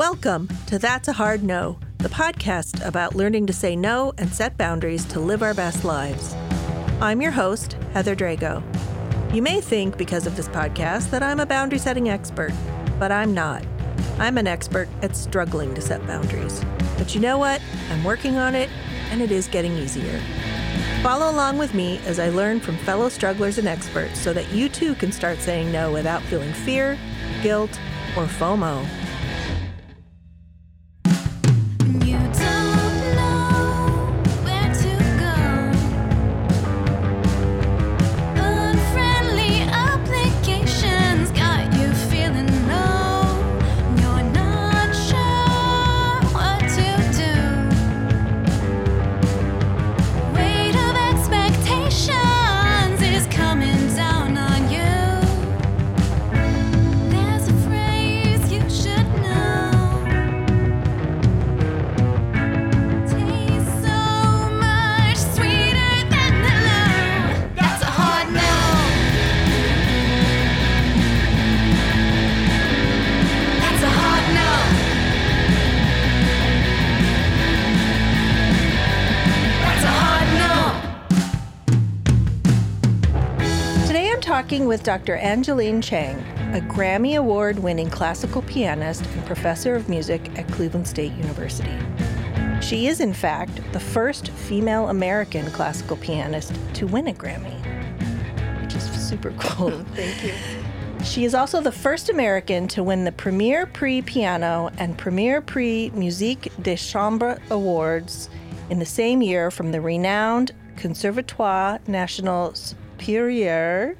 Welcome to That's a Hard No, the podcast about learning to say no and set boundaries to live our best lives. I'm your host, Heather Drago. You may think, because of this podcast, that I'm a boundary setting expert, but I'm not. I'm an expert at struggling to set boundaries. But you know what? I'm working on it, and it is getting easier. Follow along with me as I learn from fellow strugglers and experts so that you too can start saying no without feeling fear, guilt, or FOMO. Talking with Dr. Angelin Chang, a Grammy Award winning classical pianist and professor of music at Cleveland State University. She is, in fact, the first female American classical pianist to win a Grammy, which is super cool. Thank you. She is also the first American to win the Premier Prix Piano and Premier Prix Musique de Chambre Awards in the same year from the renowned Conservatoire National Supérieur,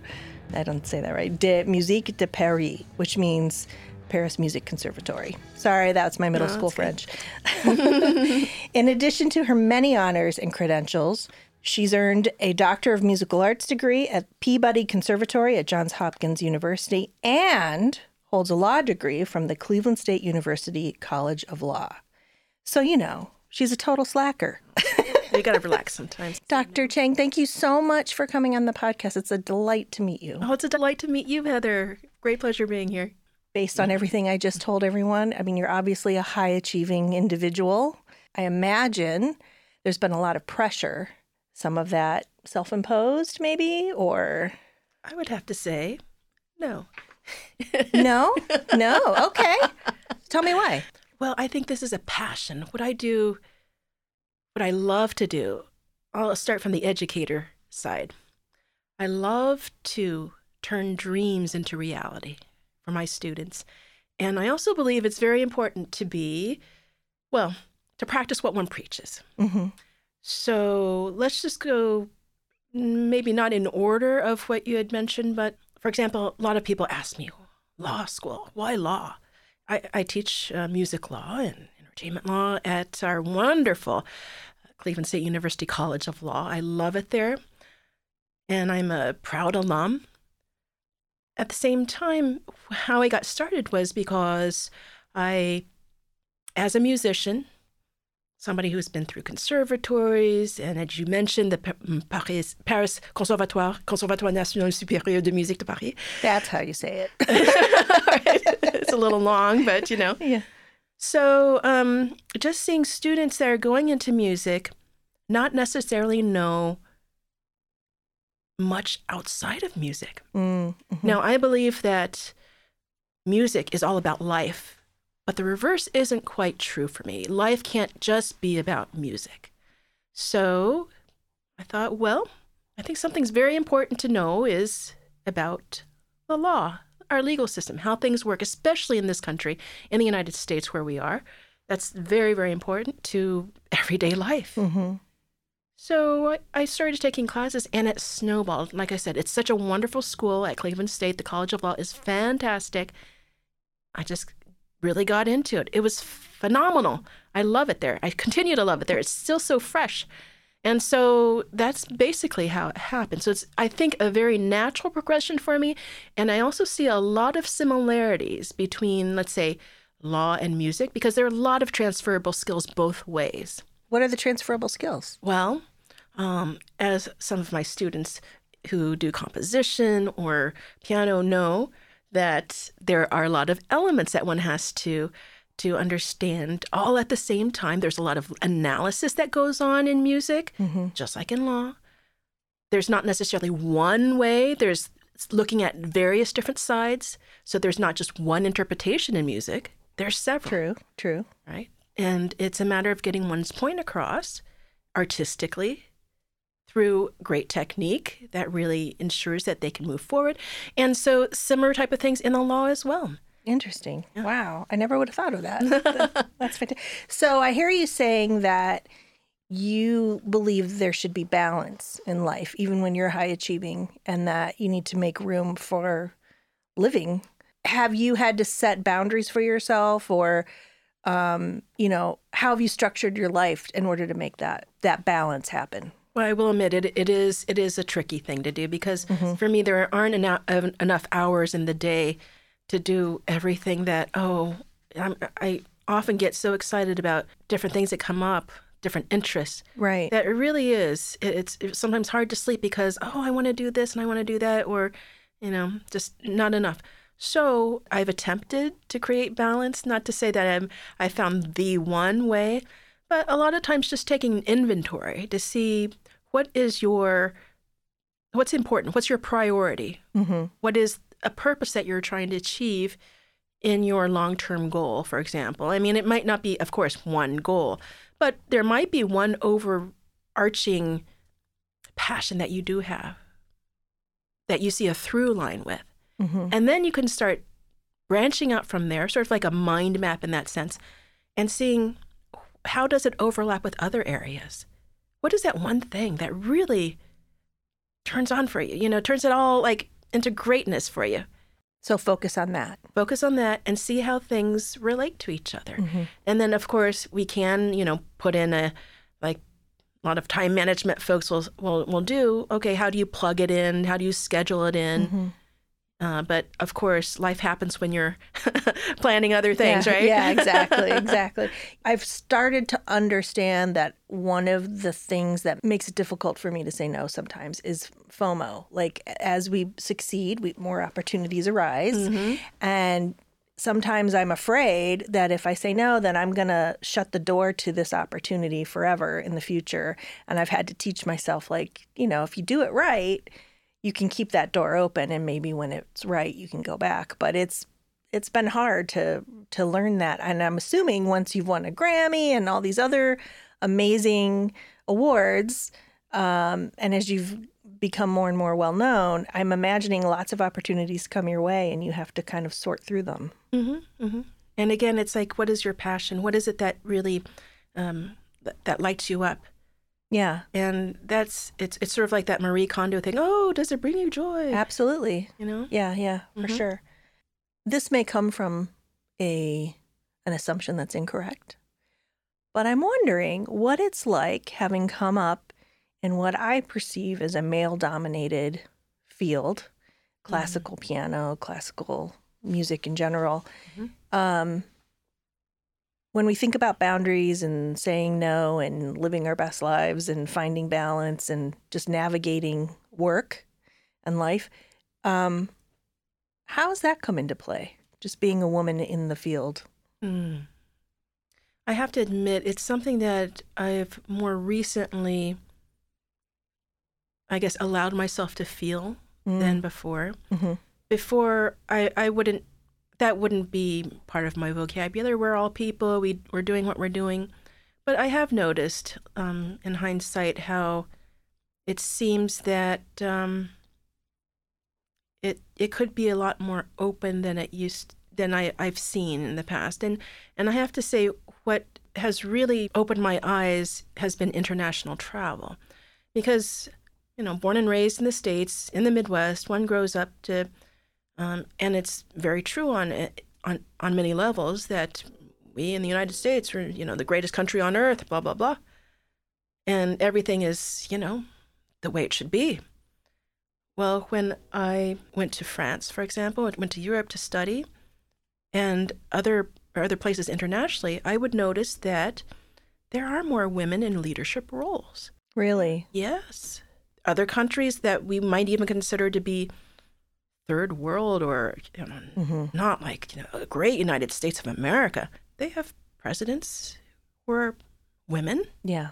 I don't say that right, de Musique de Paris, which means Paris Music Conservatory. Sorry, that's my middle school French. In addition to her many honors and credentials, she's earned a Doctor of Musical Arts degree at Peabody Conservatory at Johns Hopkins University and holds a law degree from the Cleveland State University College of Law. So, you know, she's a total slacker. You gotta relax sometimes. Dr. Chang, thank you so much for coming on the podcast. It's a delight to meet you. Oh, it's a delight to meet you, Heather. Great pleasure being here. Based on everything I just told everyone, I mean, you're obviously a high achieving individual. I imagine there's been a lot of pressure, some of that self imposed, maybe, or I would have to say, no. no? No? Okay. Tell me why. Well, I think this is a passion. What I do, what I love to do, I'll start from the educator side. I love to turn dreams into reality for my students. And I also believe it's very important to be, well, to practice what one preaches. hmm So let's just go, maybe not in order of what you had mentioned, but for example, a lot of people ask me, law school, why law? I, I teach uh, music law and entertainment law at our wonderful Cleveland State University College of Law. I love it there. And I'm a proud alum. At the same time, how I got started was because I, as a musician, somebody who's been through conservatories, and as you mentioned, the mm, Paris, Paris Conservatoire, Conservatoire National Supérieur de Musique de Paris. That's how you say it. it's a little long, but you know. yeah. So, um, just seeing students that are going into music not necessarily know much outside of music. Mm, mhm. Now, I believe that music is all about life, but the reverse isn't quite true for me. Life can't just be about music. So I thought, well, I think something's very important to know is about the law, our legal system, how things work, especially in this country, in the United States where we are. That's very, very important to everyday life. Mhm. So I, I started taking classes and it snowballed. Like I said, it's such a wonderful school at Cleveland State. The College of Law is fantastic. I just really got into it. It was phenomenal. I love it there. I continue to love it there. It's still so fresh. And so that's basically how it happened. So it's, I think, a very natural progression for me. And I also see a lot of similarities between, let's say, law and music, because there are a lot of transferable skills both ways. What are the transferable skills? Well, um, as some of my students who do composition or piano know, that there are a lot of elements that one has to to understand all at the same time. There's a lot of analysis that goes on in music, mm-hmm. just like in law. There's not necessarily one way. There's looking at various different sides. So there's not just one interpretation in music. There's several True, true. right? And it's a matter of getting one's point across artistically through great technique that really ensures that they can move forward. And so similar type of things in the law as well. Interesting. Wow. I never would have thought of that. That- That's fantastic. So I hear you saying that you believe there should be balance in life, even when you're high achieving, and that you need to make room for living. Have you had to set boundaries for yourself, or, um, you know, how have you structured your life in order to make that that balance happen? Well, I will admit it. It is it is a tricky thing to do because mm-hmm. for me there aren't enough, enough hours in the day to do everything that. Oh, I'm, I often get so excited about different things that come up, different interests. Right. That it really is. It, it's, it's sometimes hard to sleep because oh, I want to do this and I want to do that, or you know, just not enough. So I've attempted to create balance. Not to say that I'm I found the one way, but a lot of times just taking an inventory to see what is your what's important, what's your priority, mm-hmm. what is a purpose that you're trying to achieve in your long-term goal, for example. I mean, it might not be, of course, one goal, but there might be one overarching passion that you do have that you see a through line with. Mm-hmm. And then you can start branching out from there, sort of like a mind map in that sense, and seeing how does it overlap with other areas? What is that one thing that really turns on for you? You know, turns it all like into greatness for you. So focus on that. Focus on that and see how things relate to each other. Mm-hmm. And then, of course, we can, you know, put in a like a lot of time management folks will will will do. Okay, how do you plug it in? How do you schedule it in? Mm-hmm. Uh, but of course, life happens when you're planning other things, yeah, right? Yeah, exactly, exactly. I've started to understand that one of the things that makes it difficult for me to say no sometimes is FOMO. Like as we succeed, we more opportunities arise, Mm-hmm. and sometimes I'm afraid that if I say no, then I'm going to shut the door to this opportunity forever in the future. And I've had to teach myself, like, you know, if you do it right, you can keep that door open, and maybe when it's right, you can go back. But it's it's been hard to to learn that, and I'm assuming once you've won a Grammy and all these other amazing awards, um, and as you've become more and more well known, I'm imagining lots of opportunities come your way, and you have to kind of sort through them. Mm-hmm, mm-hmm. And again, it's like, what is your passion? What is it that really um, th- that lights you up? Yeah, And that's it's it's sort of like that Marie Kondo thing. Oh, does it bring you joy? absolutely. You know? Yeah, yeah, for Mhm. sure. This may come from a an assumption that's incorrect. But I'm wondering what it's like having come up in what I perceive as a male dominated field, classical piano, classical music in general. Mhm. Um, when we think about boundaries and saying no and living our best lives and finding balance and just navigating work and life, um, how does that come into play? Just being a woman in the field. Mm. I have to admit, it's something that I've more recently, I guess, allowed myself to feel than before. Mhm. Before, I, I wouldn't, that wouldn't be part of my vocabulary. We're all people, we, we're doing what we're doing. But I have noticed, um, in hindsight, how it seems that um, it it could be a lot more open than it used than I, I've seen in the past. And and I have to say, what has really opened my eyes has been international travel. because you know, born and raised in the states in the Midwest, one grows up to, um, and it's very true on on on many levels that we in the United States are you know the greatest country on earth, blah blah blah, and everything is you know the way it should be. Well, when I went to France, for example, I went to Europe to study, and other other places internationally, I would notice that there are more women in leadership roles. Really? Yes. Other countries that we might even consider to be third world or you know, Mm-hmm. not like you know, a great United States of America, they have presidents who are women, Yeah.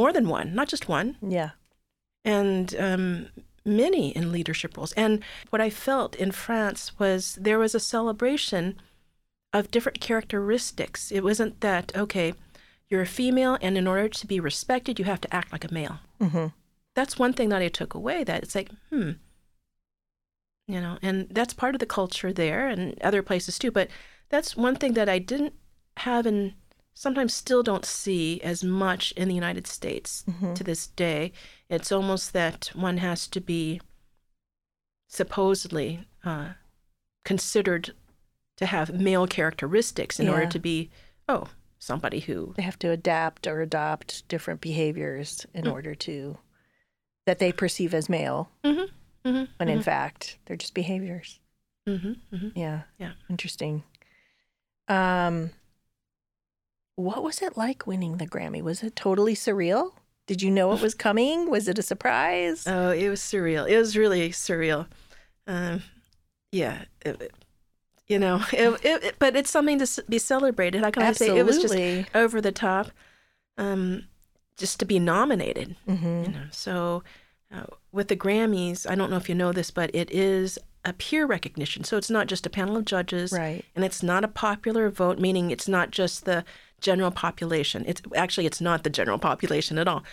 more than one, not just one, Yeah. and um, many in leadership roles. And what I felt in France was there was a celebration of different characteristics. It wasn't that, okay, you're a female, and in order to be respected, you have to act like a male. Mm-hmm. That's one thing that I took away that it's like, hmm, you know, and that's part of the culture there and other places too. But that's one thing that I didn't have and sometimes still don't see as much in the United States to this day. It's almost that one has to be supposedly uh, considered to have male characteristics in order to be, oh, somebody who They have to adapt or adopt different behaviors in Mm. order to that they perceive as male, Mhm, mhm, when in fact they're just behaviors. hmm hmm Yeah. Yeah. Interesting. Um what was it like winning the Grammy? Was it totally surreal? Did you know it was coming? Was it a surprise? Oh, it was surreal. It was really surreal. Um, yeah, it, it- you know, it, but it's something to be celebrated. How can I say it was just over the top? Um, just to be nominated, Mhm. you know. So uh, with the Grammys, I don't know if you know this, but it is a peer recognition. So it's not just a panel of judges, Right. and it's not a popular vote, meaning it's not just the general population. It's actually it's not the general population at all.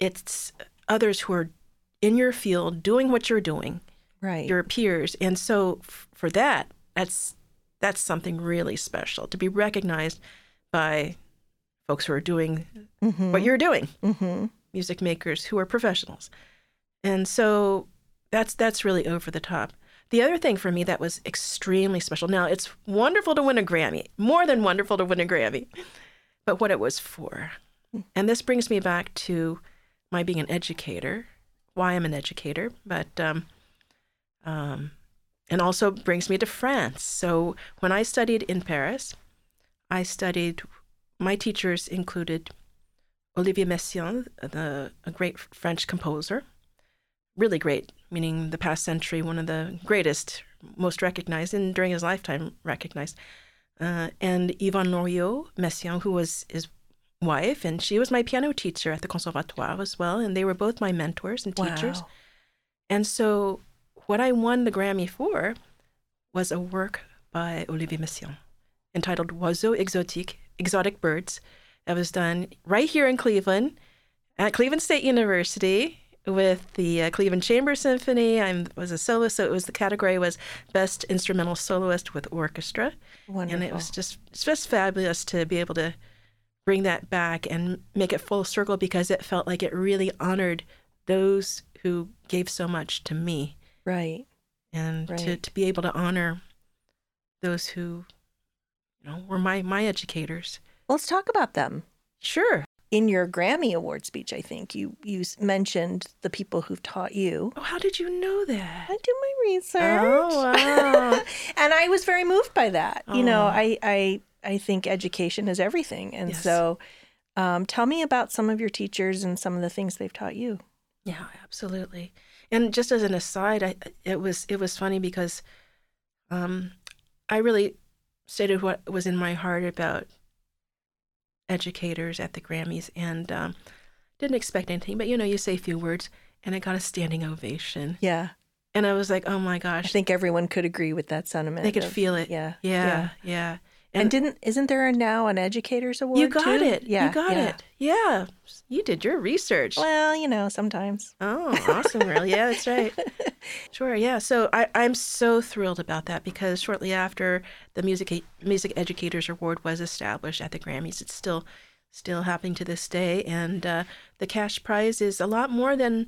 It's others who are in your field doing what you're doing, Right. your peers, and so f- for that, that's that's something really special to be recognized by folks who are doing Mhm. what you're doing, Mhm. music makers who are professionals, and so that's that's really over the top. The other thing for me that was extremely special. Now it's wonderful to win a Grammy, more than wonderful to win a Grammy, but what it was for, and this brings me back to my being an educator, why I'm an educator, but um, um, and also brings me to France. So when I studied in Paris, I studied. My teachers included Olivier Messiaen, the a great French composer, really great, meaning the past century, one of the greatest, most recognized, and during his lifetime recognized. Uh, and Yvonne Loriod Messiaen, who was his wife, and she was my piano teacher at the Conservatoire as well, and they were both my mentors and teachers. Wow. And so, what I won the Grammy for was a work by Olivier Messiaen entitled Oiseaux Exotiques, Exotic Birds. That was done right here in Cleveland at Cleveland State University with the uh, Cleveland Chamber Symphony. I was a soloist, so it was the category was Best Instrumental Soloist with Orchestra. Wonderful. And it was just it's just fabulous to be able to bring that back and make it full circle because it felt like it really honored those who gave so much to me right. and to, Right. to be able to honor those who you know were my my educators Let's talk about them. sure In your Grammy Award speech, I think you you mentioned the people who've taught you. oh how did you know that I do my research. Oh, wow. and I was very moved by that. You know, Oh. I I I think education is everything. And Yes. so um, tell me about some of your teachers and some of the things they've taught you. Yeah, absolutely. And just as an aside, I it was it was funny because um I really stated what was in my heart about educators at the Grammys and um didn't expect anything, but you know, you say a few words and I got a standing ovation. Yeah. And I was like, "Oh my gosh. I think everyone could agree with that sentiment. they could of- feel it." Yeah. Yeah, yeah. And, didn't isn't there now an educators award? you got too? it. Yeah. you got yeah. it. Yeah. You did your research. Well, you know, sometimes. Oh, awesome, really? Yeah, that's right. Sure, yeah. So I, I'm so thrilled about that because shortly after the Music Music Educators Award was established at the Grammys, it's still still happening to this day. And uh, the cash prize is a lot more than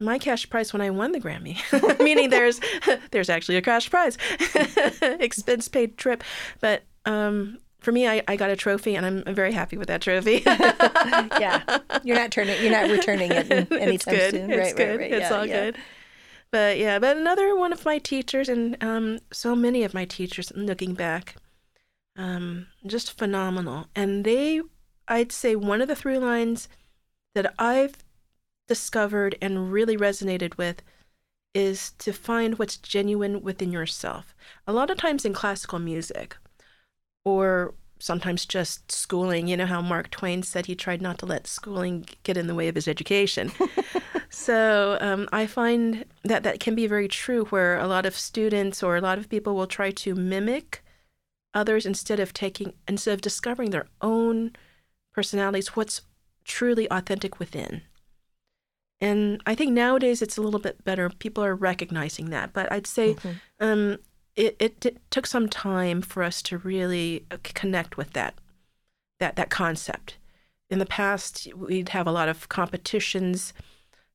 my cash prize when I won the Grammy, meaning there's there's actually a cash prize, expense paid trip. But um, for me, I, I got a trophy, and I'm, very happy with that trophy. yeah, you're not turning, you're not returning it anytime it's good. soon. It's right, good. right, right. It's yeah, all yeah. good. But yeah, but another one of my teachers, and um, so many of my teachers, looking back, um, just phenomenal. And they, I'd say, one of the through lines that I've discovered and really resonated with is to find what's genuine within yourself. A lot of times in classical music, or sometimes just schooling, you know how Mark Twain said he tried not to let schooling get in the way of his education. so um, I find that that can be very true, where a lot of students or a lot of people will try to mimic others instead of taking, instead of discovering their own personalities, what's truly authentic within. And I think nowadays it's a little bit better. People are recognizing that. But I'd say Mhm. um, it, it, t- took some time for us to really uh, connect with that, that, that concept. In the past, we'd have a lot of competitions,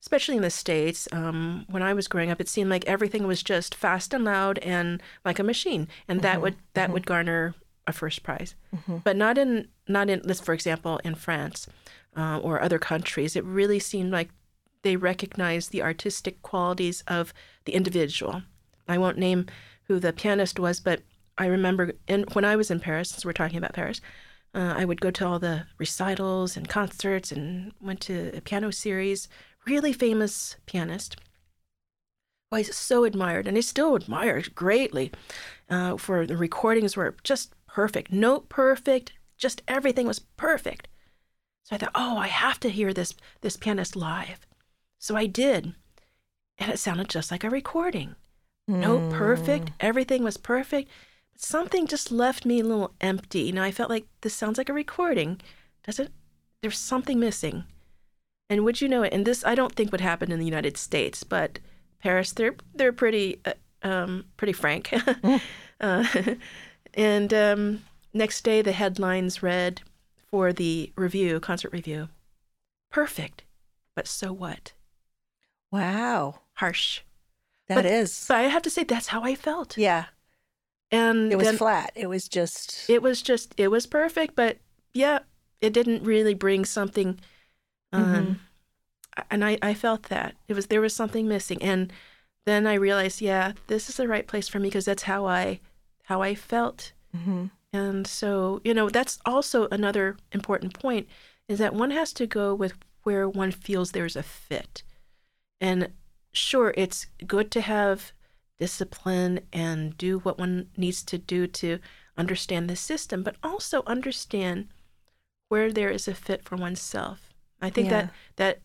especially in the States. Um, when I was growing up, it seemed like everything was just fast and loud and like a machine. And that would that would garner a first prize. But not in not in let's for example in France uh, or other countries. It really seemed like they recognized the artistic qualities of the individual. I won't name who the pianist was, but I remember in, when I was in Paris, since we're talking about Paris, uh, I would go to all the recitals and concerts and went to a piano series. Really famous pianist who I so admired, and I still admire greatly. Uh, for the recordings were just perfect, note perfect, just everything was perfect. So I thought, oh, I have to hear this this pianist live. So I did, and it sounded just like a recording. Note perfect, everything was perfect. But something just left me a little empty. You know, I felt like this sounds like a recording. Does it? There's something missing. And would you know it? And this, I don't think would happen in the United States, but Paris, they're they're pretty uh, um, pretty frank. uh, and um, next day, the headlines read for the review, concert review, perfect, but so what? Wow, Harsh. That But- is. But I have to say, that's how I felt. yeah, And it was then flat. It was just. it was just, it was perfect, but yeah, it didn't really bring something. Um, And I, I felt that it was there was something missing, and then I realized, yeah, this is the right place for me because that's how I, how I felt. Mhm. And so, you know, that's also another important point is that one has to go with where one feels there's a fit. And sure, it's good to have discipline and do what one needs to do to understand the system, but also understand where there is a fit for oneself. I think Yeah. that that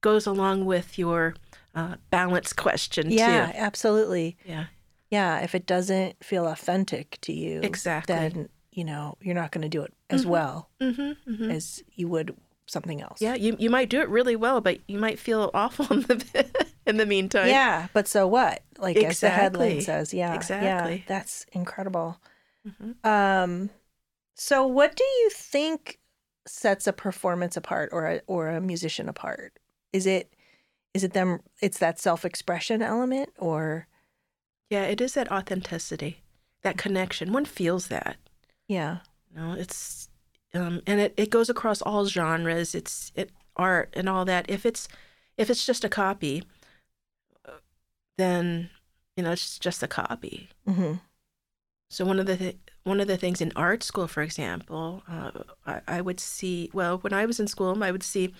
goes along with your uh, balance question too. Yeah, too. absolutely. Yeah, Yeah, if it doesn't feel authentic to you, Exactly. then you know you're not going to do it as Mhm. well mm-hmm, mm-hmm. as you would something else. Yeah, you you might do it really well, but you might feel awful in the in the meantime. Yeah, but so what? Like as the headline says, yeah, yeah, Exactly. that's incredible. Mhm. Um, so what do you think sets a performance apart or a, or a musician apart? Is it is it them? It's that self expression element, or Yeah, it is that authenticity, that connection. One feels that. yeah, You know, it's um, and it, it goes across all genres. It's it art and all that. If it's if it's just a copy, then you know it's just a copy. hmm So one of the th- one of the things in art school, for example, uh, I, I would see. Well, when I was in school, I would see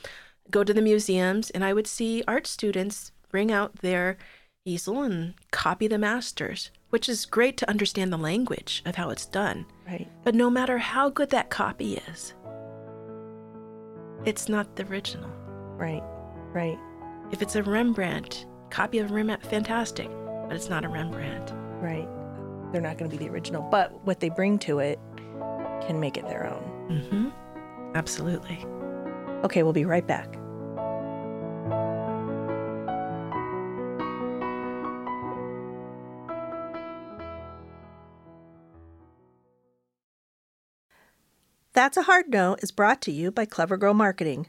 go to the museums, and I would see art students bring out their easel and copy the masters, which is great to understand the language of how it's done. right, But no matter how good that copy is, it's not the original. right, right, If it's a Rembrandt copy of Rembrandt, fantastic, but it's not a Rembrandt. right. They're not going to be the original, but what they bring to it can make it their own. Mm-hmm. Absolutely. Okay, we'll be right back. That's a Hard No is brought to you by Clever Girl Marketing,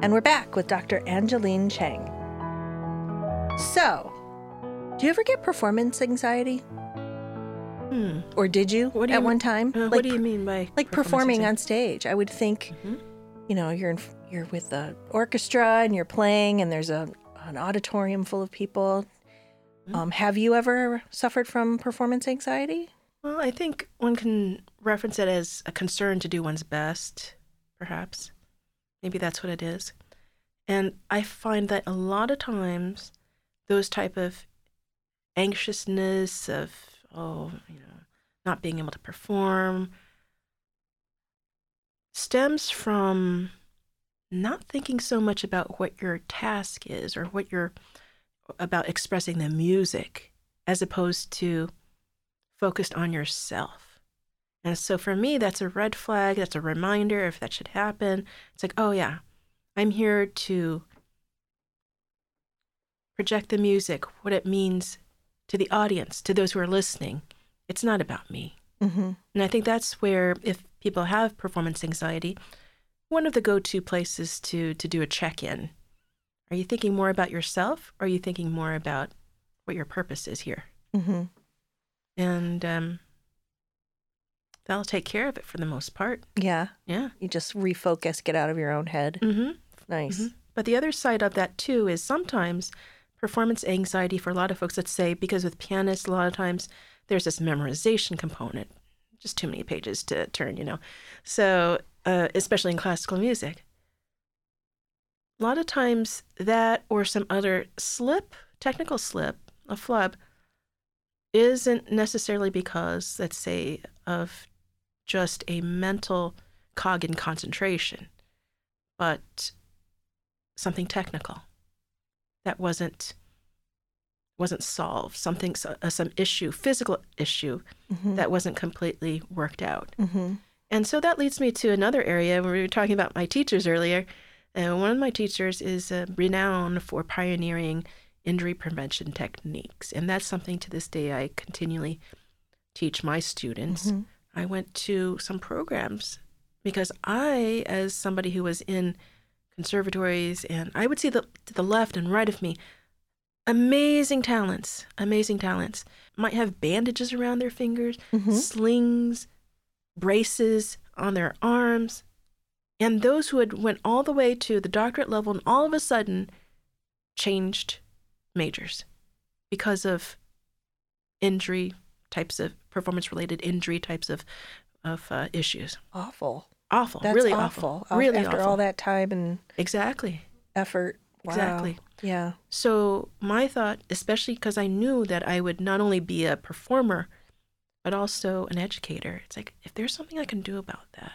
And we're back with Dr. Angelin Chang. So, do you ever get performance anxiety? Hmm. Or did you What do at you- one time? Uh, Like what do you mean by like performing on stage. I would think, Mhm. you know, you're in, you're with the orchestra and you're playing, and there's a an auditorium full of people. Mm-hmm. Um, have you ever suffered from performance anxiety? Well, I think one can reference it as a concern to do one's best, perhaps. Maybe that's what it is. And I find that a lot of times those type of anxiousness of oh, you know, not being able to perform stems from not thinking so much about what your task is or what you're about expressing the music as opposed to focused on yourself. And so for me, that's a red flag. That's a reminder if that should happen. It's like, oh, yeah, I'm here to project the music, what it means to the audience, to those who are listening. It's not about me. Mm-hmm. And I think that's where, if people have performance anxiety, one of the go to places to, to do a check in. Are you thinking more about yourself or are you thinking more about what your purpose is here? Mm-hmm. and um, that'll take care of it for the most part. Yeah, Yeah. you just refocus, get out of your own head. Mm-hmm. Nice. Mhm. But the other side of that too is sometimes performance anxiety for a lot of folks. Let's say because with pianists, a lot of times there's this memorization component, just too many pages to turn, you know. So uh, especially in classical music, a lot of times that or some other slip, technical slip, a flub, isn't necessarily because, let's say, of just a mental cog in concentration, but something technical that wasn't wasn't solved, something so- uh, some issue, physical issue Mm-hmm. that wasn't completely worked out. mm-hmm. And so that leads me to another area where we were talking about my teachers earlier. And one of my teachers is uh, renowned for pioneering injury prevention techniques. And that's something to this day I continually teach my students. Mhm. I went to some programs because I, as somebody who was in conservatories, and I would see the, to the left and right of me amazing talents, amazing talents. Might have bandages around their fingers, Mhm. slings, braces on their arms. And those who had went all the way to the doctorate level and all of a sudden changed majors because of injury types of performance related injury types of of uh, issues. Awful. Awful, That's really awful. awful, really After awful. all that time and Exactly, effort. Wow. exactly. Yeah. So my thought, especially because I knew that I would not only be a performer, but also an educator. It's like if there's something I can do about that,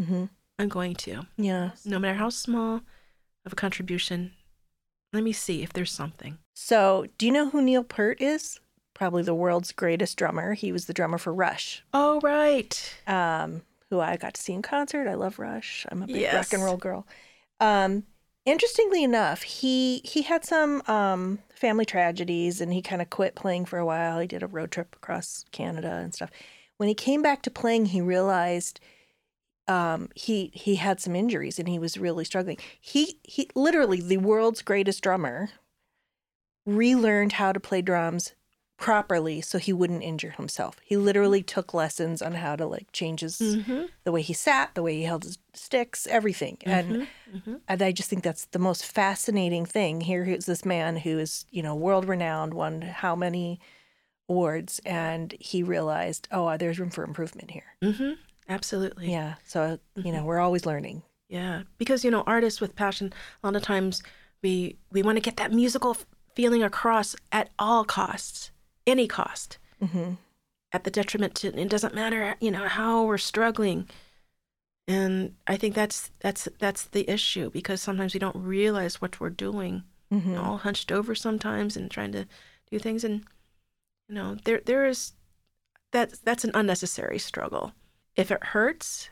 Mm-hmm. I'm going to. Yeah. No matter how small of a contribution, let me see if there's something. So, do you know who Neil Peart is? Probably the world's greatest drummer. He was the drummer for Rush, Oh right. um, who I got to see in concert. I love Rush. I'm a big rock and roll girl. Um, interestingly enough, he he had some um, family tragedies, and he kind of quit playing for a while. He did a road trip across Canada and stuff. When he came back to playing, he realized um, he he had some injuries, and he was really struggling. He he literally the world's greatest drummer relearned how to play drums properly so he wouldn't injure himself. He literally took lessons on how to like change his mm-hmm. the way he sat, the way he held his sticks, everything. Mm-hmm. And mm-hmm. and I just think that's the most fascinating thing. Here is this man who is, you know, world renowned, won how many awards, and he realized, oh, uh, there's room for improvement here. Mm-hmm. Absolutely. Yeah. So, you know, we're always learning. Yeah, because you know, artists with passion, a lot of times we we want to get that musical feeling across at all costs, any cost, hmm at the detriment to. It doesn't matter, you know, how we're struggling, and I think that's that's that's the issue because sometimes we don't realize what we're doing, hmm all hunched over sometimes and trying to do things, and you know, there there is that that's an unnecessary struggle. If it hurts,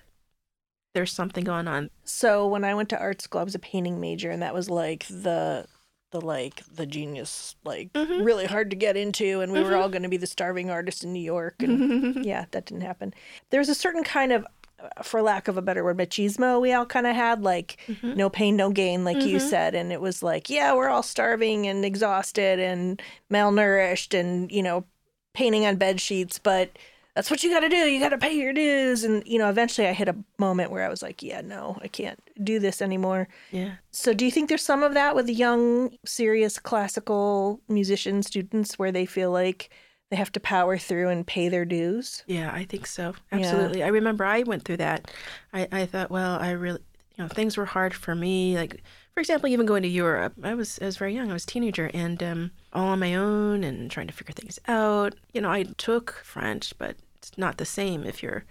there's something going on. So when I went to art school, I was a painting major, and that was like the the like the genius, like Mhm. really hard to get into, and we were all going to be the starving artist in New York, and yeah, that didn't happen. There's a certain kind of, uh, for lack of a better word, machismo we all kind of had, like no pain, no gain, like you said, and it was like, yeah, we're all starving and exhausted and malnourished, and you know, painting on bed sheets, but that's what you got to do. You got to pay your dues. And, you know, eventually I hit a moment where I was like, yeah, no, I can't do this anymore. Yeah. So do you think there's some of that with young, serious classical musician students where they feel like they have to power through and pay their dues? Yeah, I think so. Yeah. Absolutely. I remember I went through that. I, I thought, well, I really, you know, things were hard for me. Like, for example, even going to Europe, I was I was very young. I was a teenager and um, all on my own and trying to figure things out. You know, I took French, but not the same if you're,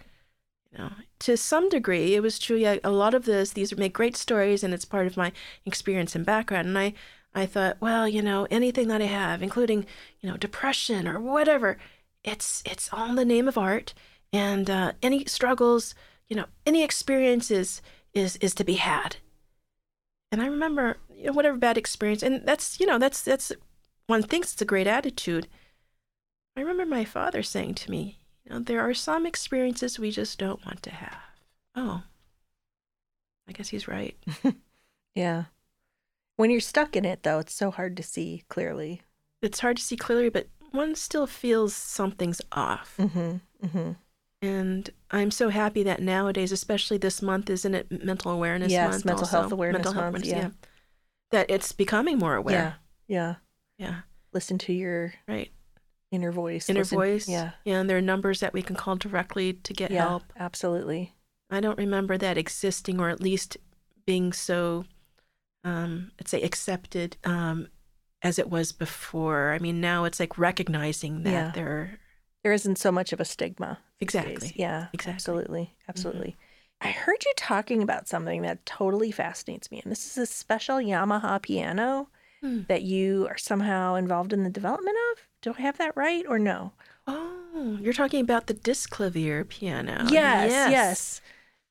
you know, to some degree, it was true. Yeah, a lot of this, these make great stories, and it's part of my experience and background. And I, I thought, well, you know, anything that I have, including, you know, depression or whatever, it's it's all in the name of art. And uh, any struggles, you know, any experiences is is to be had. And I remember, you know, whatever bad experience, and that's, you know, that's that's one thinks it's a great attitude. I remember my father saying to me, you know, there are some experiences we just don't want to have. Oh, I guess he's right. Yeah. When you're stuck in it, though, it's so hard to see clearly. It's hard to see clearly, but one still feels something's off. Mm-hmm. Mm-hmm. And I'm so happy that nowadays, especially this month, isn't it Mental Awareness Yes, Month? Mental also? Health Awareness Month, yeah. That it's becoming more aware. Yeah. Yeah. Yeah. Listen to your Right. Inner voice. Inner listen- voice. Yeah. Yeah. And there are numbers that we can call directly to get yeah. help. Absolutely. I don't remember that existing or at least being so, um, let's say, accepted um, as it was before. I mean, now it's like recognizing that Yeah. there are. There isn't so much of a stigma. these days. Exactly. Yeah. Exactly. Mm-hmm. Absolutely. Absolutely. I heard you talking about something that totally fascinates me, and this is a special Yamaha piano Hmm. that you are somehow involved in the development of. Do I have that right or no? Oh, you're talking about the Disklavier piano. yes, yes.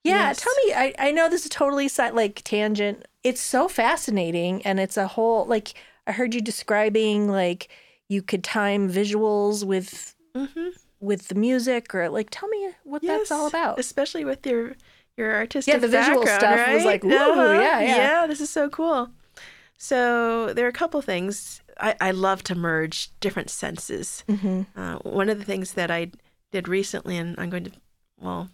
Yeah, Yes. tell me. I, I know this is totally like tangent. It's so fascinating, and it's a whole like I heard you describing like you could time visuals with Mm-hmm. with the music, or like tell me what that's all about. Especially with your your artistic yeah the visual stuff was like, woo, Uh-huh. yeah, yeah. Yeah, this is so cool. So there are a couple things. I, I love to merge different senses. hmm Uh, one of the things that I did recently, and I'm going to, well,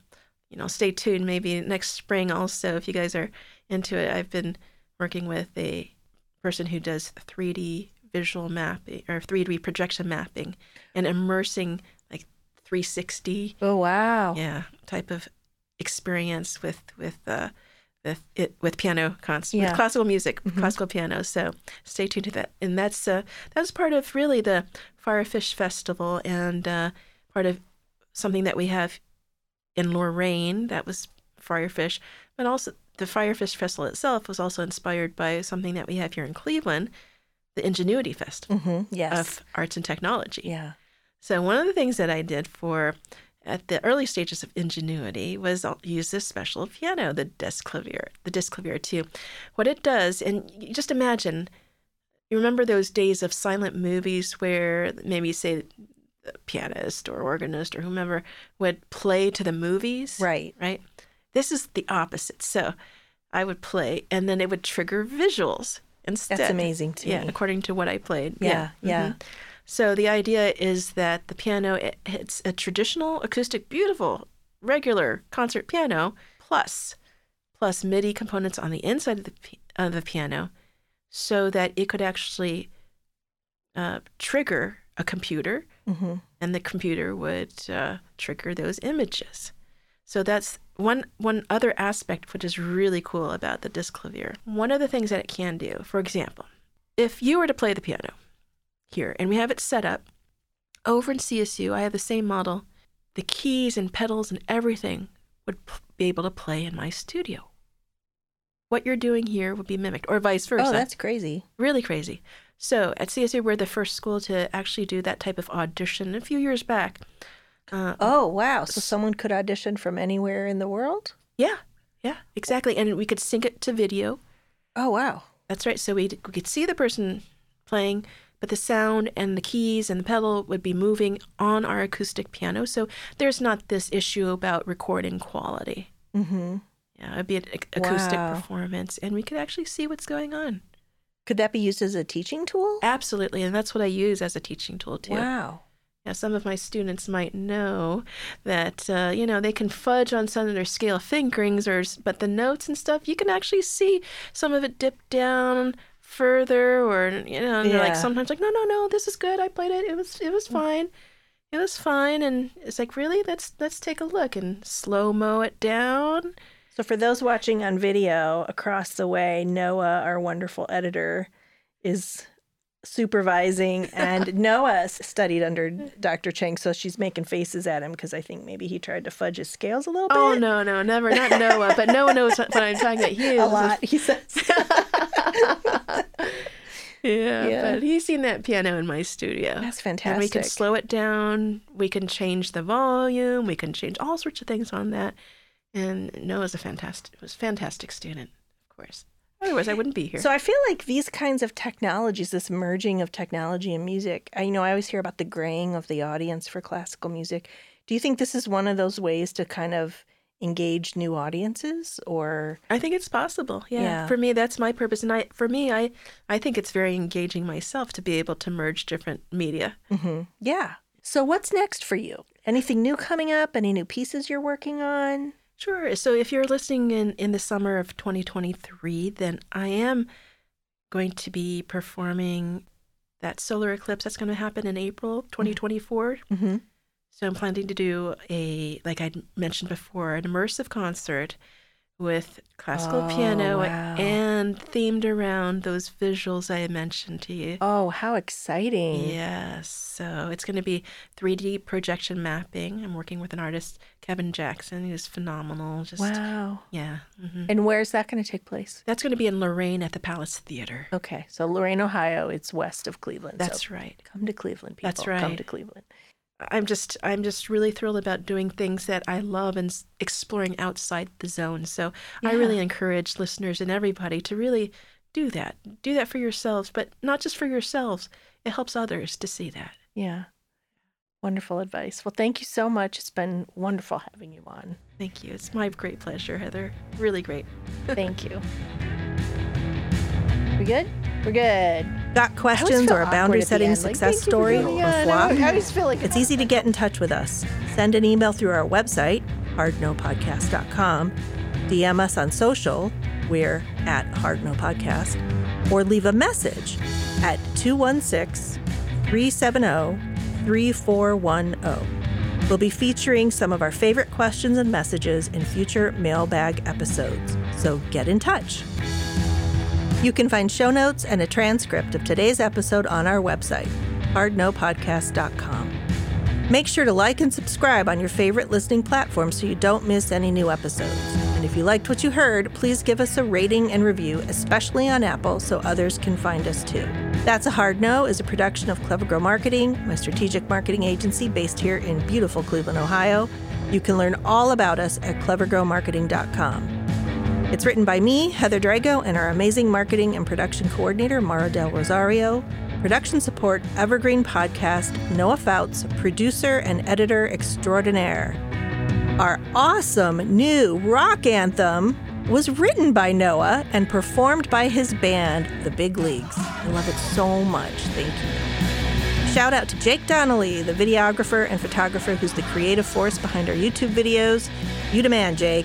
you know, stay tuned. Maybe next spring also, if you guys are into it. I've been working with a person who does 3D visual mapping or 3D projection mapping and immersing like 360 Oh wow! yeah type of experience with with uh with it with piano cons Yeah. with classical music Mhm. classical piano so stay tuned to that and that's uh that's part of really the firefish festival and uh part of something that we have in Lorain that was firefish but also the firefish festival itself was also inspired by something that we have here in cleveland the ingenuity festival hmm Yes. of arts and technology yeah. so one of the things that I did for at the early stages of ingenuity was use this special piano, the Disklavier, the Disklavier 2. What it does, and you just imagine, you remember those days of silent movies where maybe say the pianist or organist or whomever would play to the movies, Right. right? This is the opposite. So I would play, and then it would trigger visuals instead. That's amazing to yeah, me. according to what I played. Yeah, yeah. mhm. So the idea is that the piano it, it's a traditional acoustic, beautiful, regular concert piano plus plus MIDI components on the inside of the of the piano, so that it could actually uh, trigger a computer, hmm and the computer would uh, trigger those images. So that's one one other aspect which is really cool about the Disklavier. One of the things that it can do, for example, if you were to play the piano here and we have it set up over in CSU, I have the same model. The keys and pedals and everything would p- be able to play in my studio. What you're doing here would be mimicked, or vice versa Oh, that's crazy. really crazy. So at CSU, we're the first school to actually do that type of audition a few years back. Uh, Oh, wow. So someone could audition from anywhere in the world? yeah, yeah, exactly. And we could sync it to video. Oh, wow. That's right. So we, we could see the person playing, but the sound and the keys and the pedal would be moving on our acoustic piano. So there's not this issue about recording quality. hmm Yeah, it'd be an ac- acoustic Wow. performance, and we could actually see what's going on. Could that be used as a teaching tool? Absolutely, and that's what I use as a teaching tool too. Wow. Now, some of my students might know that uh, you know they can fudge on some of their scale fingerings, or but the notes and stuff you can actually see some of it dip down further, or you know, and they're like sometimes like, no, no, no, this is good. I played it. It was it was mm. fine. It was fine, and it's like really let's let's take a look and slow mo it down. So, for those watching on video across the way, Noah, our wonderful editor, is supervising, and Noah studied under mm. Dr. Chang, so she's making faces at him because I think maybe he tried to fudge his scales a little oh, bit. Oh no, no, never, not Noah, but Noah knows what I'm talking about. He a lot, he says. Yeah, Yeah. but he's seen that piano in my studio. That's fantastic. And we can slow it down. We can change the volume. We can change all sorts of things on that. And Noah's a fantastic, was fantastic student, of course. Otherwise, I wouldn't be here. So I feel like these kinds of technologies, this merging of technology and music, I you know I always hear about the graying of the audience for classical music. Do you think this is one of those ways to kind of engage new audiences or I think it's possible. Yeah. Yeah. For me, that's my purpose. And I, for me, I, I think it's very engaging myself to be able to merge different media. Mhm. Yeah. So what's next for you? Anything new coming up? Any new pieces you're working on? Sure. So if you're listening in, in the summer of 2023, then I am going to be performing that solar eclipse that's going to happen in April 2024. Mhm. So I'm planning to do a, like I mentioned before, an immersive concert with classical Oh, piano wow. and themed around those visuals I mentioned to you. Oh, how exciting. Yes. So it's going to be 3D projection mapping. I'm working with an artist, Kevin Jackson, who's phenomenal. Just Wow. yeah. hmm And where's that going to take place? That's going to be in Lorain at the Palace Theater. Okay. So Lorain, Ohio, it's west of Cleveland. That's so right. come to Cleveland, people. That's right. Come to Cleveland. I'm just I'm just really thrilled about doing things that I love and exploring outside the zone. So I really encourage listeners and everybody to really do that. Do that for yourselves, but not just for yourselves. It helps others to see that. Yeah. Wonderful advice. Well, thank you so much. It's been wonderful having you on. Thank you. It's my great pleasure, Heather. Really great. Thank you. We good? We're good. Got questions or a boundary setting success story or flop? I always feel like It's easy to get in touch with us. Send an email through our website, hardnopodcast.com, DM us on social, we're at hardnopodcast, or leave a message at 216 370 3410. We'll be featuring some of our favorite questions and messages in future mailbag episodes, so get in touch. You can find show notes and a transcript of today's episode on our website, hardnopodcast.com. Make sure to like and subscribe on your favorite listening platform so you don't miss any new episodes. And if you liked what you heard, please give us a rating and review, especially on Apple, so others can find us too. That's a Hard No is a production of Clever Girl Marketing, my strategic marketing agency based here in beautiful Cleveland, Ohio. You can learn all about us at clevergirlmarketing.com. It's written by me, Heather Drago, and our amazing marketing and production coordinator, Mara Del Rosario. Production support, Evergreen Podcast, Noah Fouts, producer and editor extraordinaire. Our awesome new rock anthem was written by Noah and performed by his band, The Big Leagues. I love it so much. Thank you. shout out to Jake Donnelly, the videographer and photographer who's the creative force behind our YouTube videos. You demand, Jake.